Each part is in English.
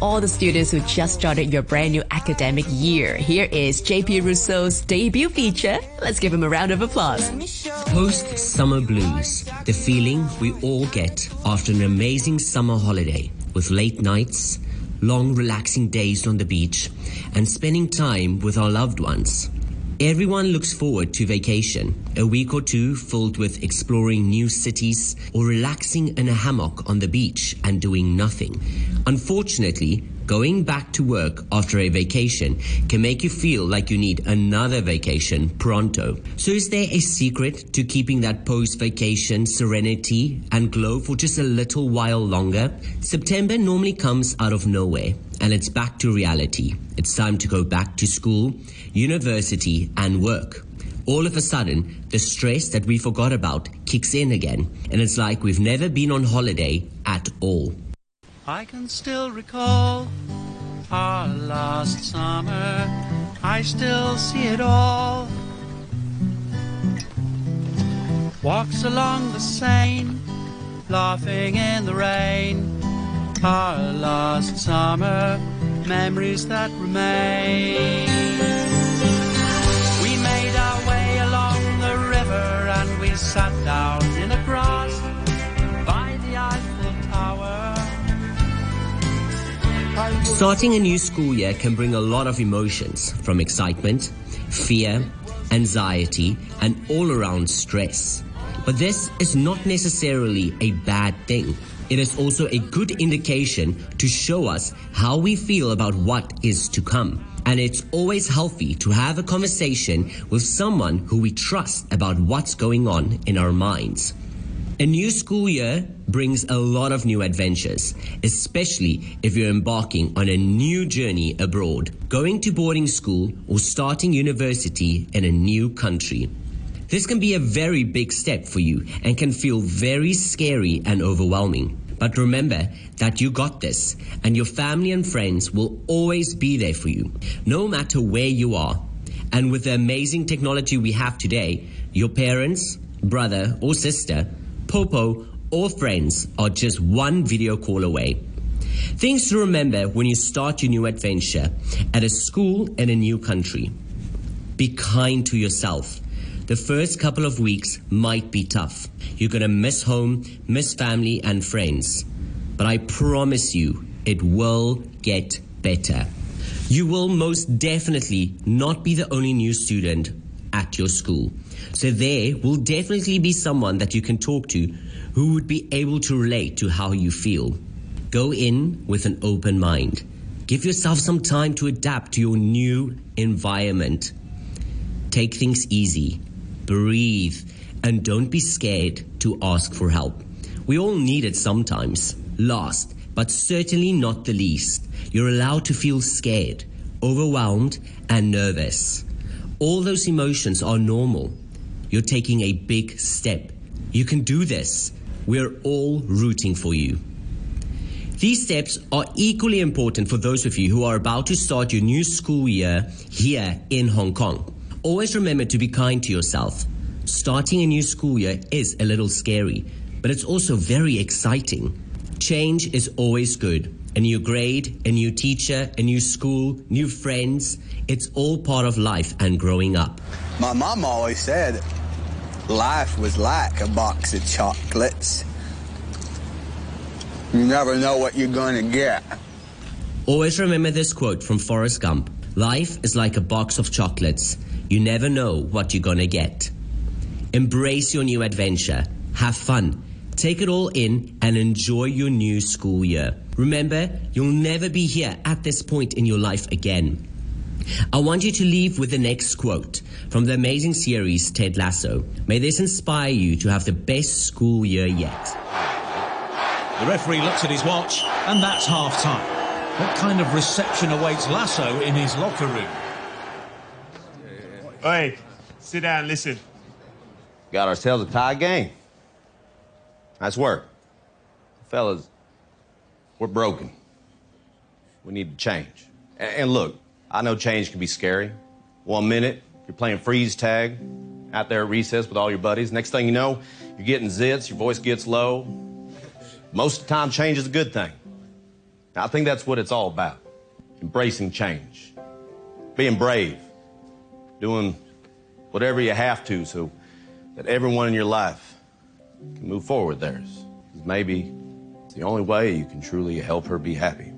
all the students who just started your brand new academic year. Here is JP Rousseau's debut feature. Let's give him a round of applause. Post summer blues, the feeling we all get after an amazing summer holiday with late nights, long relaxing days on the beach, and spending time with our loved ones. Everyone looks forward to vacation, a week or two filled with exploring new cities or relaxing in a hammock on the beach and doing nothing. Unfortunately, going back to work after a vacation can make you feel like you need another vacation pronto. So is there a secret to keeping that post-vacation serenity and glow for just a little while longer? September normally comes out of nowhere and it's back to reality. It's time to go back to school, university, and work. All of a sudden, the stress that we forgot about kicks in again, and it's like we've never been on holiday at all. I can still recall our last summer. I still see it all. Walks along the Seine, laughing in the rain. Our last summer, memories that remain. We made our way along the river and we sat down Starting a new school year can bring a lot of emotions from excitement, fear, anxiety, and all around stress. But this is not necessarily a bad thing. It is also a good indication to show us how we feel about what is to come. And it's always healthy to have a conversation with someone who we trust about what's going on in our minds. A new school year brings a lot of new adventures, especially if you're embarking on a new journey abroad, going to boarding school, or starting university in a new country. This can be a very big step for you and can feel very scary and overwhelming. But remember that you got this and your family and friends will always be there for you, no matter where you are. And with the amazing technology we have today, your parents, brother or sister, popo, or friends are just one video call away. Things to remember when you start your new adventure at a school in a new country. Be kind to yourself. The first couple of weeks might be tough. You're going to miss home, miss family and friends. But I promise you, it will get better. You will most definitely not be the only new student at your school. So there will definitely be someone that you can talk to who would be able to relate to how you feel. Go in with an open mind. Give yourself some time to adapt to your new environment. Take things easy. Breathe and don't be scared to ask for help. We all need it sometimes. Last, but certainly not the least, you're allowed to feel scared, overwhelmed, and nervous. All those emotions are normal. You're taking a big step. You can do this. We're all rooting for you. These steps are equally important for those of you who are about to start your new school year here in Hong Kong. Always remember to be kind to yourself. Starting a new school year is a little scary, but it's also very exciting. Change is always good. A new grade, a new teacher, a new school, new friends. It's all part of life and growing up. My mom always said life was like a box of chocolates. You never know what you're going to get. Always remember this quote from Forrest Gump Life is like a box of chocolates. You never know what you're going to get. Embrace your new adventure. Have fun. Take it all in and enjoy your new school year. Remember, you'll never be here at this point in your life again. I want you to leave with the next quote from the amazing series Ted Lasso. May this inspire you to have the best school year yet. The referee looks at his watch, and that's half time. What kind of reception awaits Lasso in his locker room? Hey, sit down, listen. Got ourselves a tie game. Nice work. Fellas, we're broken. We need to change. And look, I know change can be scary. One minute, you're playing freeze tag out there at recess with all your buddies. Next thing you know, you're getting zits, your voice gets low. Most of the time, change is a good thing. I think that's what it's all about embracing change, being brave, doing whatever you have to so that everyone in your life can move forward theirs. Because maybe it's the only way you can truly help her be happy.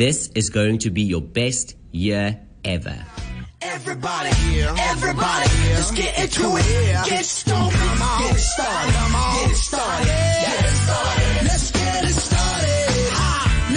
This is going to be your best year ever. Everybody, everybody, get into it. Get stoked, get it started, get it started, get it started. Let's go.